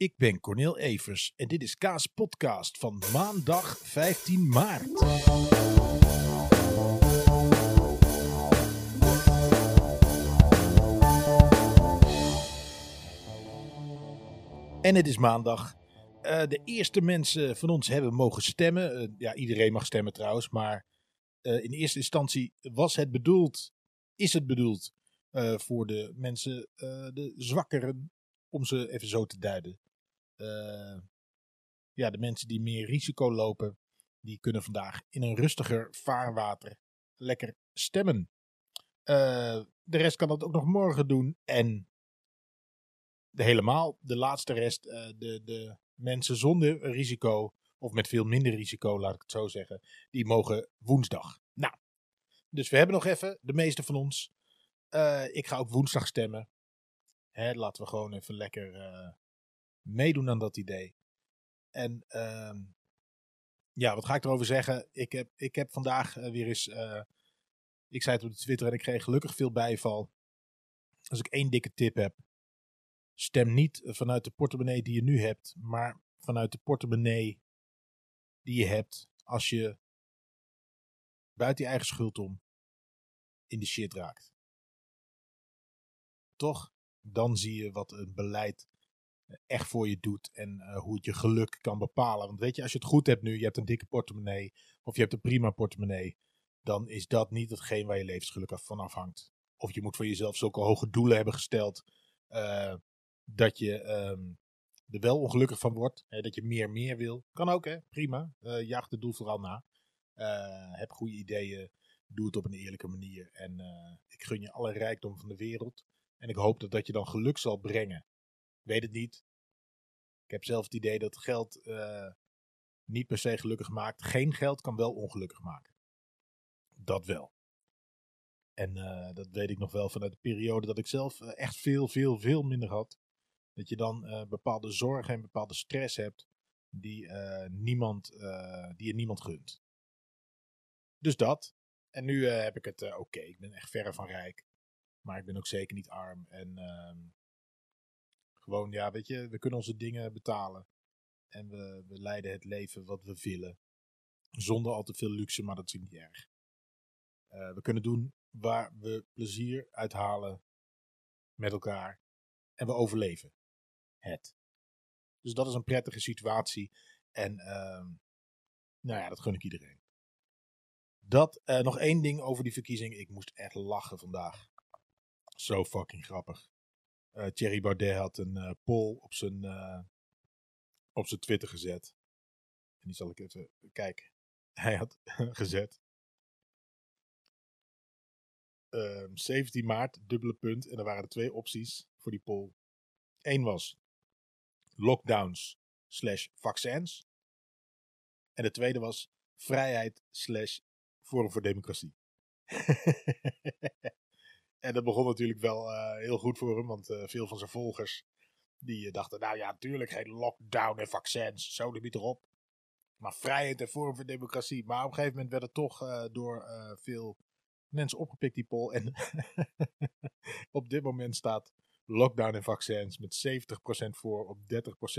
Ik ben Cornel Evers en dit is Kaas Podcast van maandag 15 maart. En het is maandag. Eh, de eerste mensen van ons hebben mogen stemmen. Eh, ja, iedereen mag stemmen trouwens, maar eh, in eerste instantie was het bedoeld, is het bedoeld voor de mensen, de zwakkeren, om ze even zo te duiden. Eh, ja, de mensen die meer risico lopen, die kunnen vandaag in een rustiger vaarwater lekker stemmen. Eh, de rest kan dat ook nog morgen doen. En de helemaal, de laatste rest, eh, de, de mensen zonder risico, of met veel minder risico, laat ik het zo zeggen, die mogen woensdag. Nou, dus we hebben nog even, de meeste van ons. Ik ga ook woensdag stemmen. Hè, laten we gewoon even lekker meedoen aan dat idee. En ehm, ja, wat ga ik erover zeggen? Ik heb, ik heb vandaag eh, weer eens. eh, ik zei het op Twitter en ik kreeg gelukkig veel bijval. Als ik één dikke tip heb. Stem niet vanuit de portemonnee die je nu hebt, maar vanuit de portemonnee die je hebt als je buiten je eigen schuld om in de shit raakt. Toch? Dan zie je wat een beleid echt voor je doet en eh, hoe het je geluk kan bepalen. Want weet je, als je het goed hebt nu, je hebt een dikke portemonnee of je hebt een prima portemonnee, dan is dat niet hetgeen waar je levensgeluk van afhangt. Of je moet voor jezelf zulke hoge doelen hebben gesteld eh, dat je ehm, er wel ongelukkig van wordt. Hè, dat je meer meer wil. Kan ook hè, prima. Eh jaag het doel vooral na. Heb goede ideeën. Doe het op een eerlijke manier. En ik gun je alle rijkdom van de wereld. En ik hoop dat dat je dan geluk zal brengen. Weet het niet. Ik heb zelf het idee dat geld eh, niet per se gelukkig maakt. Geen geld kan wel ongelukkig maken. Dat wel. En eh, dat weet ik nog wel vanuit de periode dat ik zelf eh, echt veel, veel, veel minder had. Dat je dan bepaalde zorgen en bepaalde stress hebt die, niemand, die je niemand gunt. Dus dat. En nu heb ik het oké. Ik ben echt verre van rijk. Maar ik ben ook zeker niet arm. En ehm, gewoon, ja, weet je, we kunnen onze dingen betalen. En we, we leiden het leven wat we willen. Zonder al te veel luxe, maar dat is niet erg. Eh, we kunnen doen waar we plezier uit halen met elkaar. En we overleven het. Dus dat is een prettige situatie. En ehm, nou ja, dat gun ik iedereen. Dat, eh, nog één ding over die verkiezing. Ik moest echt lachen vandaag. Zo fucking grappig. Eh, Thierry Baudet had een eh, poll op zijn, eh, op zijn Twitter gezet. En die zal ik even kijken. Hij had gezet. ehm, 17 maart, dubbele punt. En er waren er twee opties voor die poll. Eén was lockdowns slash vaccins. En de tweede was vrijheid slash Forum voor Democratie. en dat begon natuurlijk wel eh, heel goed voor hem, want eh, veel van zijn volgers die eh, dachten, nou ja, natuurlijk geen lockdown en vaccins, zo de niet erop. Maar vrijheid en Forum voor Democratie. Maar op een gegeven moment werd het toch door veel mensen opgepikt, die poll. En op dit moment staat lockdown en vaccins met 70% voor op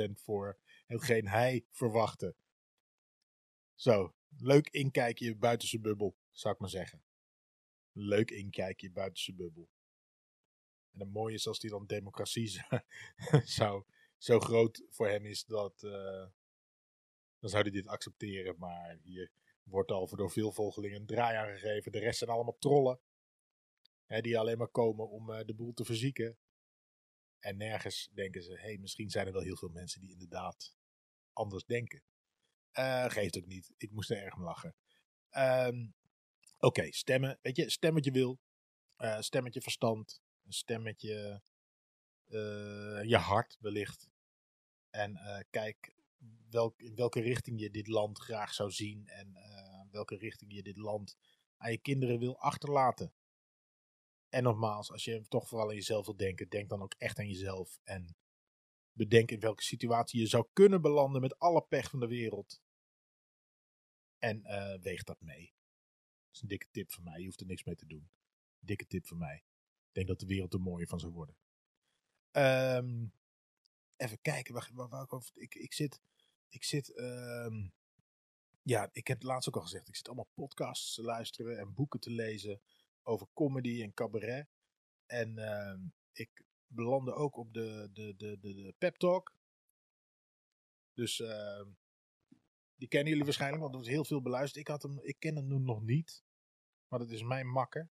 30% voor hetgeen hij verwachtte. Zo, leuk inkijkje buiten zijn bubbel, zou ik maar zeggen. Leuk inkijkje buiten zijn bubbel. En het mooie is als die dan democratie zou, zo groot voor hem is dat. eh, dan zou hij dit accepteren. Maar hier wordt al voor door veel volgelingen een draai aan gegeven. De rest zijn allemaal trollen. Hè, die alleen maar komen om eh, de boel te verzieken. En nergens denken ze, hé, hey, misschien zijn er wel heel veel mensen die inderdaad anders denken. Eh, geeft ook niet. Ik moest er erg om lachen. Ehm, Oké, stemmen. Weet je, stem wat je wil. Eh, stem met je verstand. Stem met je, eh, je hart wellicht. En eh, kijk welk, in welke richting je dit land graag zou zien. En welke richting je dit land aan je kinderen wil achterlaten. En nogmaals, als je toch vooral aan jezelf wil denken, denk dan ook echt aan jezelf. En bedenk in welke situatie je zou kunnen belanden met alle pech van de wereld. En weeg dat mee. Dat is een dikke tip van mij. Je hoeft er niks mee te doen. Dikke tip van mij. Ik denk dat de wereld er mooier van zou worden. Ehm, even kijken. Waar, ik, over, ik, ik zit. Ik zit. ehm, ja, ik heb het laatst ook al gezegd. Ik zit allemaal podcasts te luisteren en boeken te lezen over comedy en cabaret. En ehm, ik belandde ook op de, de, de, de, Pep Talk. Dus die kennen jullie waarschijnlijk, want er was heel veel beluisterd. Ik, had hem, ik ken hem nog niet, maar dat is mijn makker.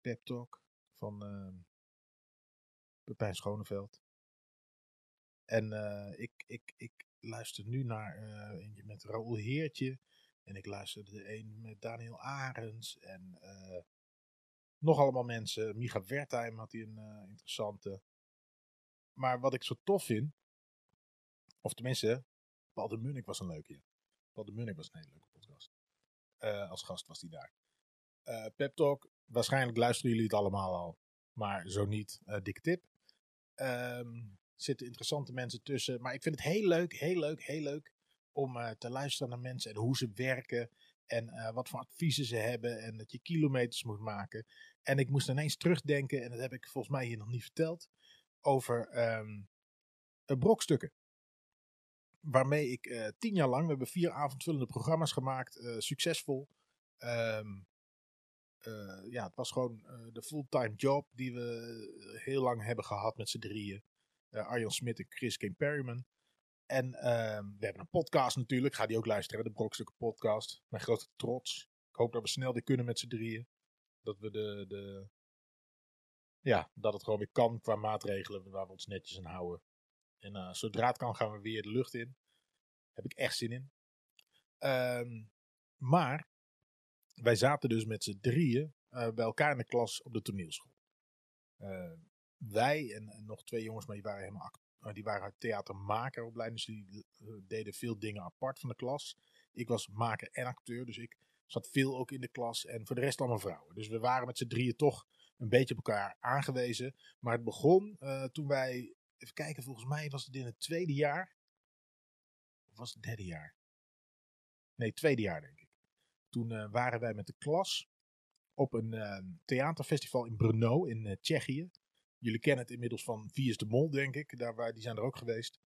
Pep Talk van ehm Pepijn Schoneveld. En eh, ik, ik, ik luister nu naar eh, eentje met Raoul Heertje. En ik luisterde de een met Daniel Arends. En eh, nog allemaal mensen. Micha Wertheim had hij een interessante. Maar wat ik zo tof vind. Of tenminste, Paul de Munnik was een leuke. ja. Paul de Munnik was een hele leuke podcast. Eh, als gast was hij daar. Eh Pep Talk, waarschijnlijk luisteren jullie het allemaal al. Maar zo niet, eh, dikke tip. Er zitten interessante mensen tussen. Maar ik vind het heel leuk, heel leuk, heel leuk om te luisteren naar mensen en hoe ze werken. En wat voor adviezen ze hebben. En dat je kilometers moet maken. En ik moest ineens terugdenken, en dat heb ik volgens mij hier nog niet verteld. Over ehm, eh, brokstukken. Waarmee ik eh, tien jaar lang, we hebben vier avondvullende programma's gemaakt, eh, succesvol. Ehm, eh, ja, het was gewoon de fulltime job die we heel lang hebben gehad met z'n drieën. Arjan Smit en Chris King Perryman. En ehm, we hebben een podcast natuurlijk. Ga die ook luisteren, de Brokstukken podcast. Mijn grote trots. Ik hoop dat we snel weer kunnen met z'n drieën. Dat we de, de... Ja, dat het gewoon weer kan qua maatregelen waar we ons netjes aan houden. En eh, zodra het kan gaan we weer de lucht in. Heb ik echt zin in. Ehm, maar wij zaten dus met z'n drieën eh, bij elkaar in de klas op de toneelschool. Eh, wij en, nog twee jongens, maar die waren helemaal eh, die waren theatermakeropleiding, dus die deden veel dingen apart van de klas. Ik was maker en acteur, dus ik zat veel ook in de klas en voor de rest allemaal vrouwen. Dus we waren met z'n drieën toch een beetje op elkaar aangewezen. Maar het begon toen wij, even kijken, volgens mij was het in het tweede jaar. Of was het derde jaar? Nee, tweede jaar denk ik. Toen eh, waren wij met de klas op een eh, theaterfestival in Brno in eh, Tsjechië. Jullie kennen het inmiddels van Wie is de Mol, denk ik. Daar, waar, die zijn er ook geweest.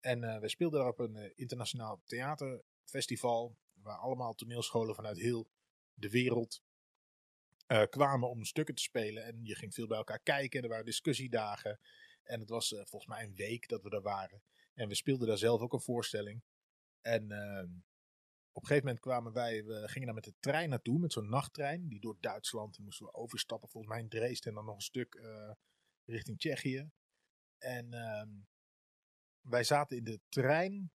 En eh wij speelden daar op een internationaal theaterfestival. Waar allemaal toneelscholen vanuit heel de wereld kwamen om stukken te spelen. En je ging veel bij elkaar kijken. En er waren discussiedagen. En het was eh, volgens mij een week dat we daar waren. En we speelden daar zelf ook een voorstelling. En ehm, op een gegeven moment kwamen wij, we gingen daar met de trein naartoe, met zo'n nachttrein, die door Duitsland, en moesten we overstappen, volgens mij in Dresden en dan nog een stuk eh, richting Tsjechië. En ehm, wij zaten in de trein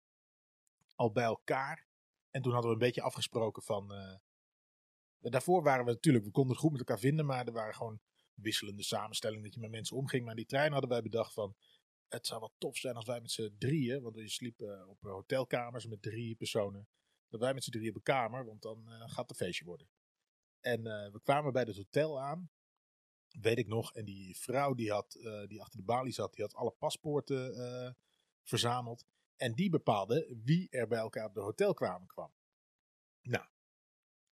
al bij elkaar. En toen hadden we een beetje afgesproken van. eh, daarvoor waren we natuurlijk, we konden het goed met elkaar vinden, maar er waren gewoon wisselende samenstellingen dat je met mensen omging. Maar die trein hadden wij bedacht van. Het zou wel tof zijn als wij met z'n drieën, want we sliepen op hotelkamers met drie personen dat wij met z'n drieën op een kamer, want dan eh, gaat het een feestje worden. En eh, we kwamen bij het hotel aan, weet ik nog, en die vrouw die, had, eh, die achter de balie zat, die had alle paspoorten verzameld. En die bepaalde wie er bij elkaar op de hotelkamer kwam. Nou,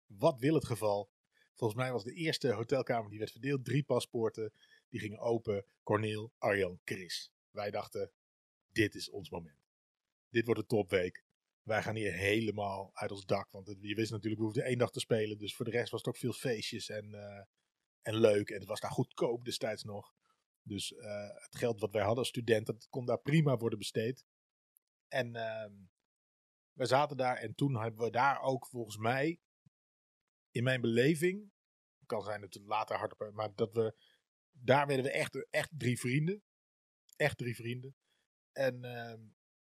wat wil het geval? Volgens mij was de eerste hotelkamer die werd verdeeld, drie paspoorten, die gingen open. Corneel, Arjan, Chris. Wij dachten, dit is ons moment. Dit wordt een topweek wij gaan hier helemaal uit ons dak. Want je wist natuurlijk, we hoefden één dag te spelen. Dus voor de rest was het ook veel feestjes en, eh, en leuk. En het was daar goedkoop destijds nog. Dus eh, het geld wat wij hadden als studenten, dat kon daar prima worden besteed. En ehm we zaten daar en toen hebben we daar ook volgens mij, in mijn beleving, kan zijn dat later hardop, maar dat we, daar werden we echt, echt drie vrienden. Echt drie vrienden. En ehm,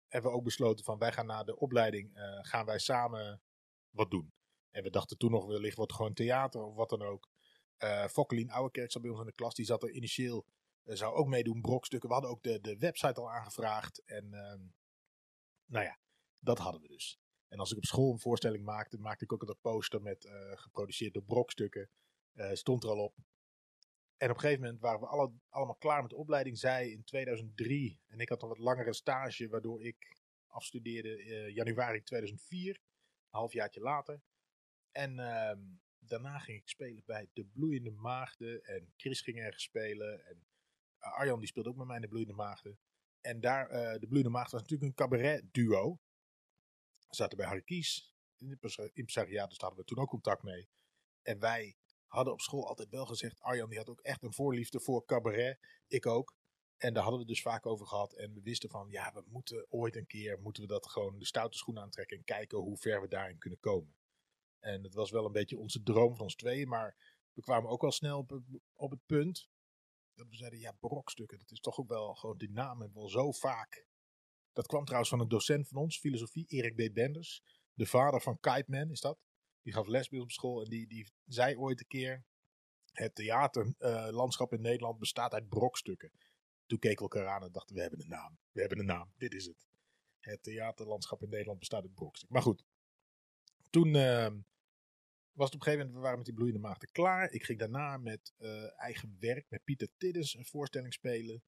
hebben we ook besloten van wij gaan na de opleiding, eh, gaan wij samen wat doen. En we dachten toen nog wellicht wat gewoon theater of wat dan ook. Eh Fokkelien Ouwekerk zat bij ons in de klas, die zat er initieel, eh, zou ook meedoen, brokstukken. We hadden ook de, de website al aangevraagd en ehm, nou ja, dat hadden we dus. En als ik op school een voorstelling maakte, maakte ik ook een poster met eh, geproduceerd brokstukken. Eh, stond er al op. En op een gegeven moment waren we alle, allemaal klaar met de opleiding. Zij in 2003. En ik had een wat langere stage, waardoor ik afstudeerde eh, januari 2004. Een halfjaartje later. En ehm, daarna ging ik spelen bij De Bloeiende Maagden. En Chris ging ergens spelen. En Arjan die speelde ook met mij in de Bloeiende Maagden. En daar, de Bloeiende Maagden was natuurlijk een cabaret duo. Zaten bij Harry Kies in impresariaat, dus hadden we toen ook contact mee. En wij hadden op school altijd wel gezegd, Arjan die had ook echt een voorliefde voor cabaret. Ik ook. En daar hadden we dus vaak over gehad. En we wisten van, ja, we moeten ooit een keer, moeten we dat gewoon de stoute schoen aantrekken en kijken hoe ver we daarin kunnen komen. En het was wel een beetje onze droom van ons tweeën, maar we kwamen ook wel snel op, op het punt dat we zeiden, ja, brokstukken, dat is toch ook wel gewoon die naam hebben wel zo vaak. Dat kwam trouwens van een docent van ons, filosofie, Erik B. Benders. De vader van Kite Man is dat. Die gaf les bij op school en die, die zei ooit een keer, het theaterlandschap uh, in Nederland bestaat uit brokstukken. Toen keken we elkaar aan en dachten, we hebben een naam. We hebben een naam, dit is het. Het theaterlandschap in Nederland bestaat uit brokstukken. Maar goed, toen uh, was het op een gegeven moment, we waren met die bloeiende maagden klaar. Ik ging daarna met uh, eigen werk, met Pieter Tiddens, een voorstelling spelen.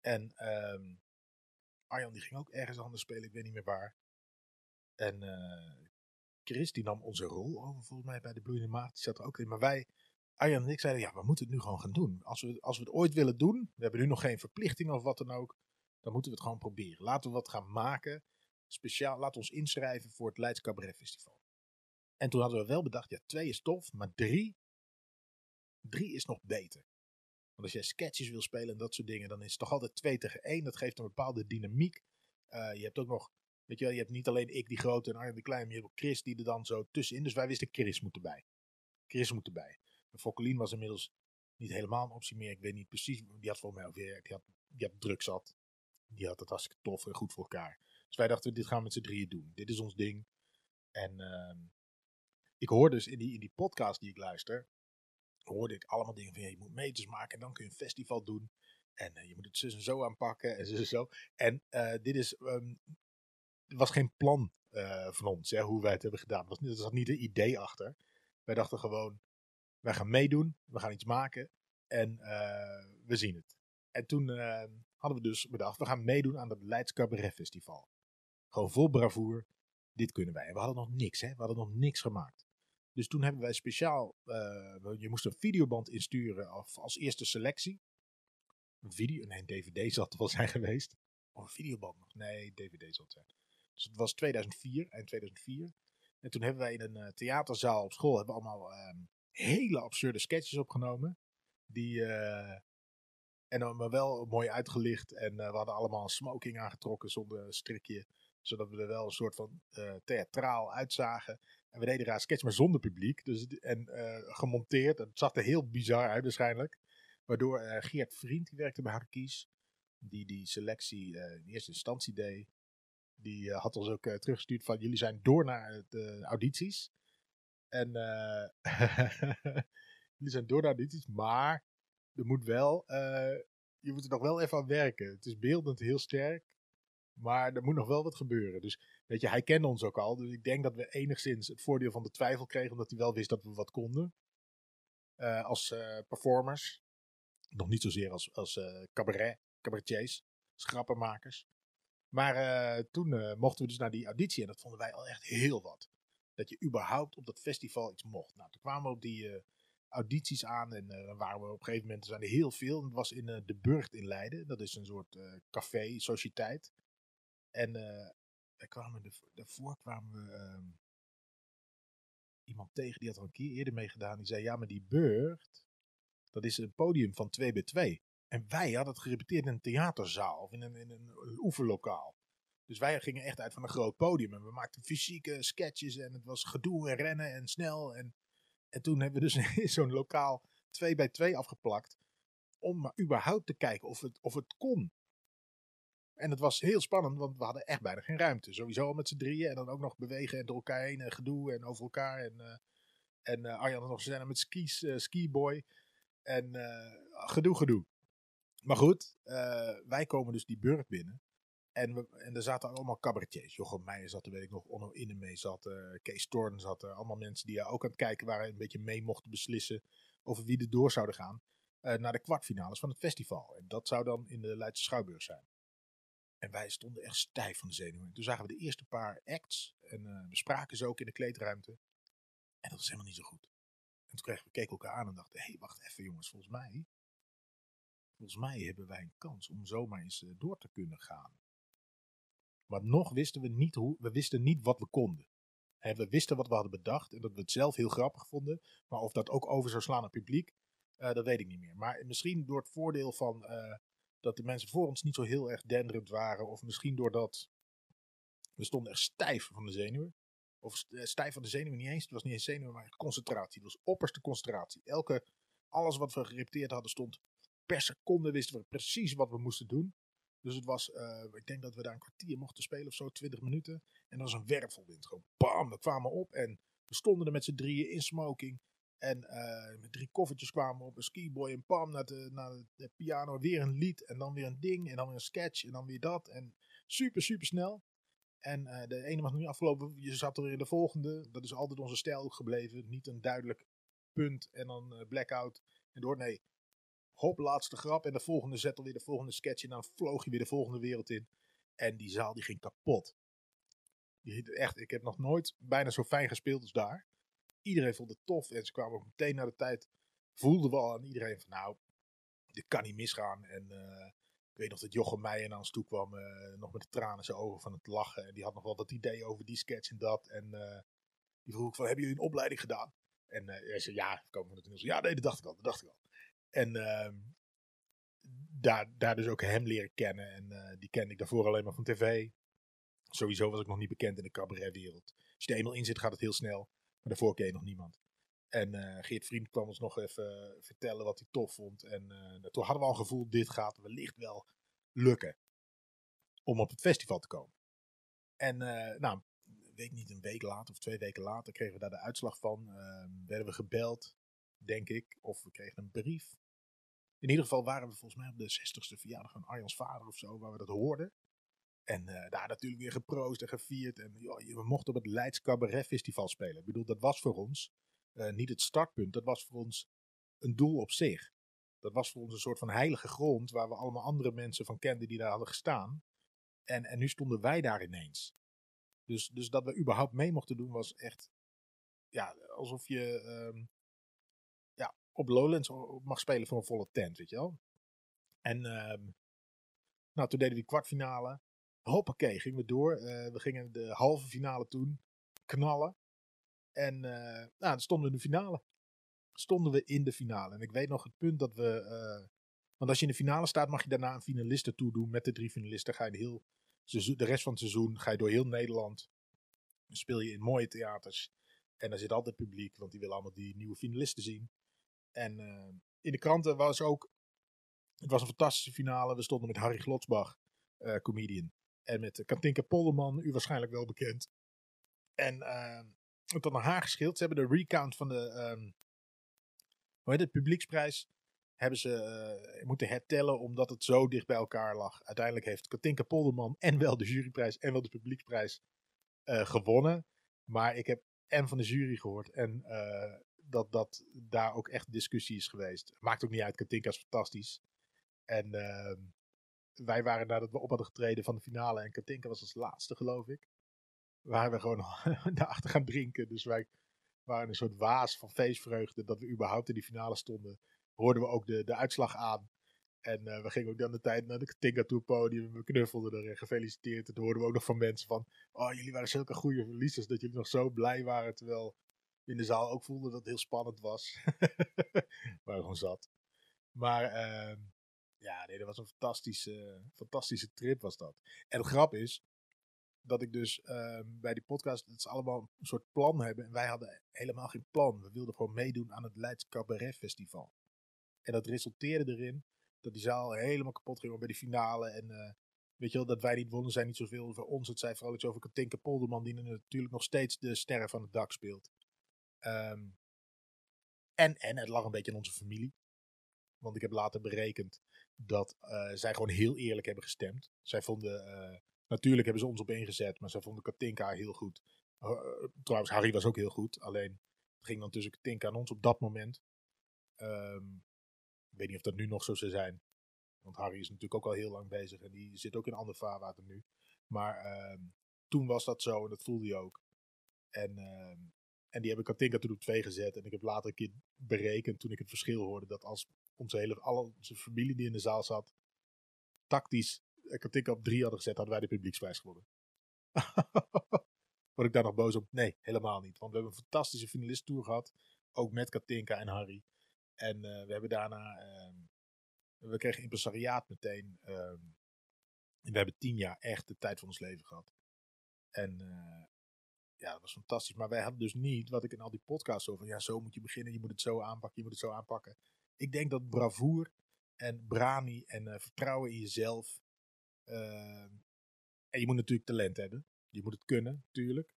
En um, Arjan die ging ook ergens anders spelen, ik weet niet meer waar. En uh, Chris die nam onze rol over volgens mij bij de bloeiende maagd. Die zat er ook in. Maar wij, Arjan en ik zeiden, ja, we moeten het nu gewoon gaan doen. Als we, als we het ooit willen doen, we hebben nu nog geen verplichting of wat dan ook. Dan moeten we het gewoon proberen. Laten we wat gaan maken. Speciaal, we ons inschrijven voor het Leids Cabaret Festival. En toen hadden we wel bedacht, ja, twee is tof, maar drie, drie is nog beter. Als jij sketches wil spelen en dat soort dingen, dan is het toch altijd twee tegen één. Dat geeft een bepaalde dynamiek. Uh, je hebt ook nog, weet je wel, je hebt niet alleen ik die grote en Arjen de Klein, maar je hebt ook Chris die er dan zo tussenin. Dus wij wisten Chris moet erbij. Chris moet erbij. Fokkelien was inmiddels niet helemaal een optie meer. Ik weet niet precies, die had volgens mij alweer, die had, die had druk zat. Die had het hartstikke tof en goed voor elkaar. Dus wij dachten, dit gaan we met z'n drieën doen. Dit is ons ding. En uh, ik hoor dus in die, in die podcast die ik luister, hoorde ik allemaal dingen van, je moet meters maken en dan kun je een festival doen. En uh, je moet het zus en zo aanpakken en en zo. En uh, dit is, um, was geen plan uh, van ons, hè, hoe wij het hebben gedaan. Er zat niet een idee achter. Wij dachten gewoon, wij gaan meedoen, we gaan iets maken en we zien het. En toen hadden we dus bedacht, we gaan meedoen aan het Leids Cabaret Festival. Gewoon vol bravoer, dit kunnen wij. En we hadden nog niks, hè? we hadden nog niks gemaakt. Dus toen hebben wij speciaal, uh, je moest een videoband insturen als, als eerste selectie. Een video, nee, een dvd zal het wel zijn geweest. Of een videoband nog, nee, dvd zal het zijn. Dus het was 2004, eind 2004. En toen hebben wij in een uh, theaterzaal op school hebben allemaal uh, hele absurde sketches opgenomen. Die, uh, en dan wel mooi uitgelicht. En we hadden allemaal een smoking aangetrokken zonder strikje. Zodat we er wel een soort van theatraal uitzagen. En we deden raar sketch, maar zonder publiek. Dus, en uh, gemonteerd. Het zag er heel bizar uit waarschijnlijk. Waardoor uh, Geert Vriend, die werkte bij Harkies. Die die selectie in eerste instantie deed. Die had ons ook teruggestuurd van jullie zijn door naar de audities. En jullie zijn door naar audities, maar er moet wel, je moet er nog wel even aan werken. Het is beeldend heel sterk. Maar er moet nog wel wat gebeuren. Dus weet je, hij kende ons ook al. Dus ik denk dat we enigszins het voordeel van de twijfel kregen. Omdat hij wel wist dat we wat konden. Uh, als uh, performers. Nog niet zozeer als, als uh, cabaret, cabaretiers, schrappenmakers. Maar toen mochten we dus naar die auditie. En dat vonden wij al echt heel wat. Dat je überhaupt op dat festival iets mocht. Nou, toen kwamen we op die audities aan. En dan waren we op een gegeven moment, er zijn er heel veel. Het was in De Burgt in Leiden. Dat is een soort café, sociëteit. En uh, daar kwamen de, daarvoor kwamen we uh, iemand tegen, die had al een keer eerder meegedaan. Die zei, ja, maar die Burgt, dat is een podium van 2 bij 2 En wij hadden het gerepeteerd in een theaterzaal of in een, in een oefenlokaal. Dus wij gingen echt uit van een groot podium. En we maakten fysieke sketches en het was gedoe en rennen en snel. En, en toen hebben we dus in zo'n lokaal 2 bij 2 afgeplakt. Om maar überhaupt te kijken of het, of het kon. En het was heel spannend, want we hadden echt bijna geen ruimte. Sowieso met z'n drieën en dan ook nog bewegen en door elkaar heen en gedoe en over elkaar. En, uh, en uh, Arjan nog zijn met skis, uh, skiboy. En gedoe, gedoe. Maar goed, wij komen dus die burg binnen. En, we, en er zaten allemaal cabaretiers. Jochem Meijer zat er, weet ik nog. Onno Innemee zat. Kees Torn zat er. Allemaal mensen die ook aan het kijken waren. Een beetje mee mochten beslissen over wie er door zouden gaan. naar de kwartfinales van het festival. En dat zou dan in de Leidse Schouwburg zijn. En wij stonden echt stijf van de zenuwen. Toen zagen we de eerste paar acts. En uh, we spraken ze ook in de kleedruimte. En dat was helemaal niet zo goed. En toen kregen we, keken elkaar aan en dachten: hé, hey, wacht even jongens, volgens mij. volgens mij hebben wij een kans om zomaar eens eh, door te kunnen gaan. Maar nog wisten we niet hoe, we wisten niet wat we konden. We wisten wat we hadden bedacht en dat we het zelf heel grappig vonden. Maar of dat ook over zou slaan aan publiek, eh, dat weet ik niet meer. Maar misschien door het voordeel van dat de mensen voor ons niet zo heel erg denderend waren. Of misschien doordat we stonden echt stijf van de zenuwen. Of eh, stijf van de zenuwen niet eens. Het was niet eens zenuwen, maar concentratie. Het was opperste concentratie. Elke, alles wat we gerepeteerd hadden stond per seconde wisten we precies wat we moesten doen. Dus het was, eh, ik denk dat we daar een kwartier mochten spelen of zo, 20 minuten. En dat was een wervelwind. Gewoon bam, we kwamen op en we stonden er met z'n drieën in smoking. En eh, met drie koffertjes kwamen we op een skiboy en pam naar de, naar de piano. Weer een lied en dan weer een ding en dan weer een sketch en dan weer dat. En super, super snel. En eh, de ene was nu afgelopen, je zat er weer in de volgende. Dat is altijd onze stijl gebleven. Niet een duidelijk punt en dan eh, blackout. En door, nee, hop, laatste grap. En de volgende zet alweer de volgende sketch. En dan vloog je weer de volgende wereld in. En die zaal die ging kapot. Echt, ik heb nog nooit bijna zo fijn gespeeld als daar. Iedereen vond het tof. En ze kwamen ook meteen na de tijd. Voelden we al aan iedereen van nou, dit kan niet misgaan. En eh, ik weet nog dat Jochem Meijer naar ons toe kwam. eh, nog met de tranen in zijn ogen van het lachen. En die had nog wel dat idee over die sketch en dat. En eh, die vroeg van, hebben jullie een opleiding gedaan? En hij zei, ja, komen van het toneel. Ja, nee, dat dacht ik al, dat dacht ik al. En ehm, daar, daar dus ook hem leren kennen. En die kende ik daarvoor alleen maar van tv. Sowieso was ik nog niet bekend in de cabaretwereld. Als je er eenmaal in zit, gaat het heel snel. Maar daarvoor ken je nog niemand. En eh, Geert Vriend kwam ons nog even eh, vertellen wat hij tof vond. En eh, toen hadden we al een gevoel, dit gaat wellicht wel lukken. Om op het festival te komen. En eh, nou, weet niet, een week later of twee weken later kregen we daar de uitslag van. Ehm, werden we gebeld, denk ik. Of we kregen een brief. In ieder geval waren we volgens mij op de 60ste verjaardag van Arjans vader of zo, waar we dat hoorden. En eh, daar natuurlijk weer geproost en gevierd. En we mochten op het Leids Cabaret Festival spelen. Ik bedoel, dat was voor ons eh, niet het startpunt. Dat was voor ons een doel op zich. Dat was voor ons een soort van heilige grond waar we allemaal andere mensen van kenden die daar hadden gestaan. En, en nu stonden wij daar ineens. Dus, dus dat we überhaupt mee mochten doen was echt ja, alsof je ehm, ja, op Lowlands mag spelen voor een volle tent, weet je wel. En ehm, nou, toen deden we die kwartfinale. Hoppakee, gingen we door. Eh, we gingen de halve finale toen knallen. En eh, nou, dan stonden we in de finale. Stonden we in de finale. En ik weet nog het punt dat we... eh, want als je in de finale staat, mag je daarna een finalisten toedoen. Met de drie finalisten ga je de, heel, seizoen- de rest van het seizoen ga je door heel Nederland. Dan speel je in mooie theaters. En daar zit altijd publiek, want die willen allemaal die nieuwe finalisten zien. En in de kranten was ook... Het was een fantastische finale. We stonden met Harry Glotsbach, eh, comedian. En met eh, Katinka Polderman, u waarschijnlijk wel bekend. En eh, het had naar haar geschild. Ze hebben de recount van de... ehm, hoe heet het? Publieksprijs hebben ze eh, moeten hertellen omdat het zo dicht bij elkaar lag. Uiteindelijk heeft Katinka Polderman en wel de juryprijs en wel de publieksprijs eh, gewonnen. Maar ik heb en van de jury gehoord en dat, dat daar ook echt discussie is geweest. Maakt ook niet uit, Katinka is fantastisch. En ehm, wij waren nadat we op hadden getreden van de finale en Katinka was als laatste geloof ik. Waren we gewoon daarachter gaan drinken. Dus wij waren een soort waas van feestvreugde dat we überhaupt in die finale stonden hoorden we ook de, de uitslag aan. En eh, we gingen ook dan de tijd naar de Katinka Tour podium. We knuffelden er en gefeliciteerd. En toen hoorden we ook nog van mensen van... Oh, jullie waren zulke goede verliezers dat jullie nog zo blij waren. Terwijl in de zaal ook voelden dat het heel spannend was. we gewoon zat. Maar ehm, ja, nee, dat was een fantastische, fantastische trip was dat. En het grap is dat ik dus ehm, bij die podcast... dat ze allemaal een soort plan hebben. En wij hadden helemaal geen plan. We wilden gewoon meedoen aan het Leids Cabaret Festival. En dat resulteerde erin dat die zaal helemaal kapot ging bij die finale. En eh, weet je wel, dat wij niet wonnen, zijn niet zoveel voor ons. Het zei vooral iets over Katinka Polderman, die natuurlijk nog steeds de sterren van het dak speelt. Ehm, en, en het lag een beetje in onze familie. Want ik heb later berekend dat eh, zij gewoon heel eerlijk hebben gestemd. Zij vonden, eh, natuurlijk hebben ze ons op ingezet, maar zij vonden Katinka heel goed. Eh, trouwens, Harry was ook heel goed. Alleen het ging dan tussen Katinka en ons op dat moment. Ehm, ik weet niet of dat nu nog zo zou zijn. Want Harry is natuurlijk ook al heel lang bezig en die zit ook in ander vaarwater nu. Maar ehm, toen was dat zo en dat voelde je ook. En, ehm, en die heb ik Katinka toen op twee gezet. En ik heb later een keer berekend toen ik het verschil hoorde dat als onze hele, alle onze familie die in de zaal zat, tactisch tik op drie hadden gezet, hadden wij de publieksprijs gewonnen. Word ik daar nog boos op? Nee, helemaal niet. Want we hebben een fantastische finalistentour gehad. Ook met Katinka en Harry. En uh, we hebben daarna. Uh, we kregen impresariaat meteen. Uh, en we hebben tien jaar echt de tijd van ons leven gehad. En uh, ja, dat was fantastisch. Maar wij hadden dus niet, wat ik in al die podcasts over. Ja, zo moet je beginnen. Je moet het zo aanpakken. Je moet het zo aanpakken. Ik denk dat bravoer en brani en uh, vertrouwen in jezelf. Ehm, en je moet natuurlijk talent hebben. Je moet het kunnen, natuurlijk.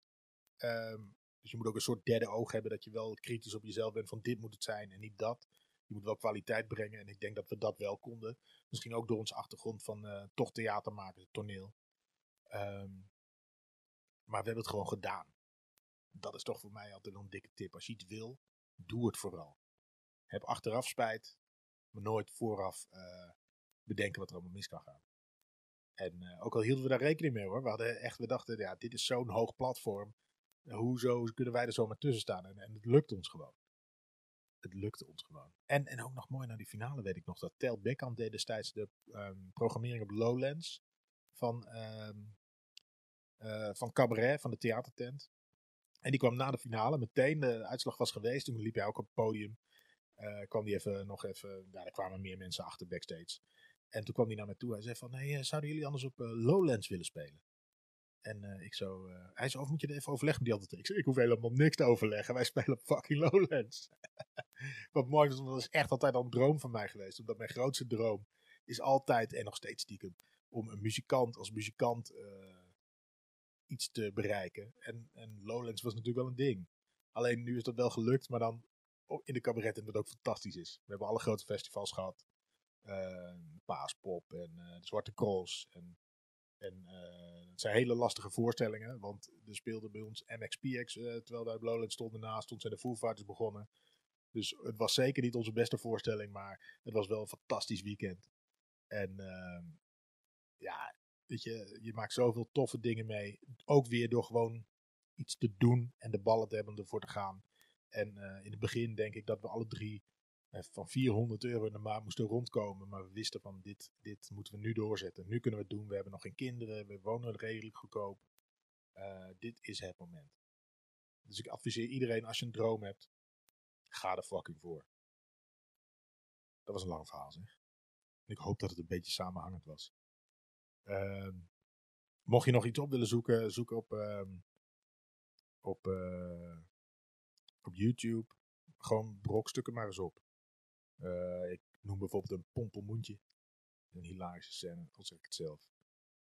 Ehm, dus je moet ook een soort derde oog hebben dat je wel kritisch op jezelf bent van dit moet het zijn en niet dat. Je moet wel kwaliteit brengen en ik denk dat we dat wel konden. Misschien ook door onze achtergrond van uh, toch theater maken, toneel. Um, maar we hebben het gewoon gedaan. Dat is toch voor mij altijd een dikke tip. Als je iets wil, doe het vooral. Heb achteraf spijt, maar nooit vooraf uh, bedenken wat er allemaal mis kan gaan. En uh, ook al hielden we daar rekening mee hoor. We, hadden echt, we dachten, ja, dit is zo'n hoog platform. Hoezo kunnen wij er zomaar tussen staan? En, en het lukt ons gewoon. Het lukte ons gewoon. En, en ook nog mooi naar die finale weet ik nog. Dat Tel Beckham deed destijds de um, programmering op Lowlands. Van, um, uh, van Cabaret, van de theatertent. En die kwam na de finale. Meteen de uitslag was geweest. Toen liep hij ook op het podium. Uh, kwam die even nog even. Ja, er kwamen meer mensen achter backstage. En toen kwam hij naar me toe. Hij zei van, hey, zouden jullie anders op uh, Lowlands willen spelen? En ik zo, hij zei, of moet je er even overleggen die altijd? Ik ik hoef helemaal niks te overleggen. Wij spelen op fucking Lowlands. Wat mooi want dat is echt altijd al een droom van mij geweest. Omdat mijn grootste droom is altijd, en nog steeds stiekem, om een muzikant als muzikant iets te bereiken. En, en Lowlands was natuurlijk wel een ding. Alleen nu is dat wel gelukt, maar dan in de cabaret en wat ook fantastisch is. We hebben alle grote festivals gehad. Uh, Paaspop en uh, de Zwarte Cross. En, en het zijn hele lastige voorstellingen, want er speelde bij ons MXPX, terwijl wij op Lowland stonden naast, toen zijn de Foo Fighters begonnen. Dus het was zeker niet onze beste voorstelling, maar het was wel een fantastisch weekend. En ehm, ja, weet je, je maakt zoveel toffe dingen mee. Ook weer door gewoon iets te doen en de ballen te hebben ervoor te gaan. En in het begin denk ik dat we alle drie van 400 euro in de maand moesten rondkomen. Maar we wisten van dit, dit moeten we nu doorzetten. Nu kunnen we het doen. We hebben nog geen kinderen. We wonen redelijk goedkoop. Uh, dit is het moment. Dus ik adviseer iedereen als je een droom hebt. Ga er fucking voor. Dat was een lang verhaal zeg. Ik hoop dat het een beetje samenhangend was. Uh, mocht je nog iets op willen zoeken, zoek op, uh, op, op YouTube. Gewoon brokstukken maar eens op. Uh, ik noem bijvoorbeeld een pompelmoentje. Een hilarische scène, al zeg ik het zelf.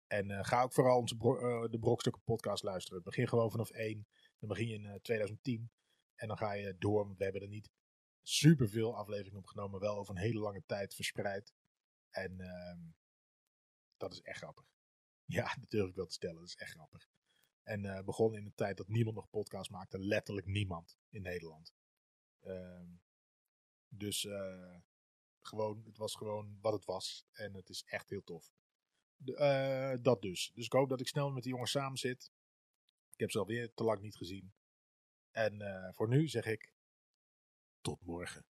En uh, ga ook vooral onze uh, de Brokstukken podcast luisteren. Begin gewoon vanaf 1. Dan begin je in 2010. En dan ga je door, want we hebben er niet superveel afleveringen opgenomen. Wel over een hele lange tijd verspreid. En ehm, dat is echt grappig. Ja, dat durf ik wel te stellen. Dat is echt grappig. En begon in een tijd dat niemand nog podcast maakte. Letterlijk niemand in Nederland. Uh, dus uh, gewoon, het was gewoon wat het was. En het is echt heel tof. De, uh, dat dus. Dus ik hoop dat ik snel met die jongens samen zit. Ik heb ze alweer te lang niet gezien. En voor nu zeg ik tot morgen.